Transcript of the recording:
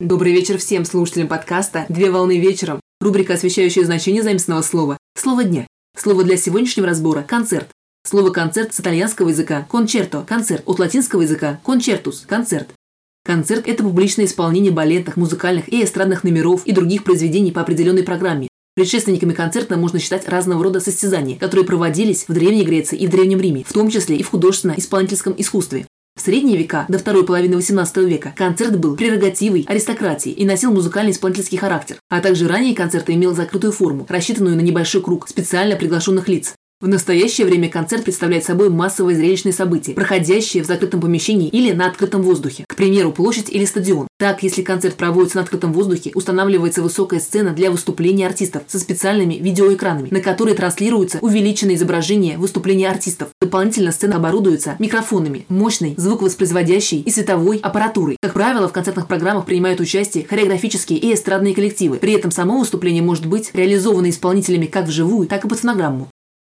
Добрый вечер всем слушателям подкаста «Две волны вечером». Рубрика, освещающая значение заимственного слова. Слово дня. Слово для сегодняшнего разбора – концерт. Слово «концерт» с итальянского языка – кончерто, концерт, от латинского языка – кончертус, концерт. Концерт – это публичное исполнение балетных, музыкальных и эстрадных номеров и других произведений по определенной программе. Предшественниками концерта можно считать разного рода состязания, которые проводились в Древней Греции и в Древнем Риме, в том числе и в художественно-исполнительском искусстве. В средние века, до второй половины XVIII века, концерт был прерогативой аристократии и носил музыкально-исполнительский характер, а также ранее концерт имел закрытую форму, рассчитанную на небольшой круг специально приглашенных лиц. В настоящее время концерт представляет собой массовое зрелищное событие, проходящее в закрытом помещении или на открытом воздухе, к примеру, площадь или стадион. Так, если концерт проводится на открытом воздухе, устанавливается высокая сцена для выступления артистов со специальными видеоэкранами, на которые транслируется увеличенное изображение выступления артистов. Дополнительно сцена оборудуется микрофонами, мощной, звуковоспроизводящей и световой аппаратурой. Как правило, в концертных программах принимают участие хореографические и эстрадные коллективы. При этом само выступление может быть реализовано исполнителями как вживую, так и под фонограмму.